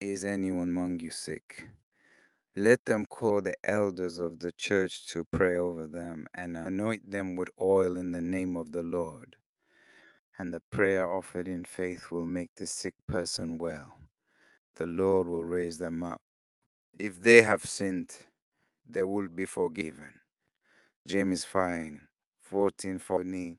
Is anyone among you sick? Let them call the elders of the church to pray over them and anoint them with oil in the name of the Lord. And the prayer offered in faith will make the sick person well. The Lord will raise them up. If they have sinned, they will be forgiven. James 5 14 14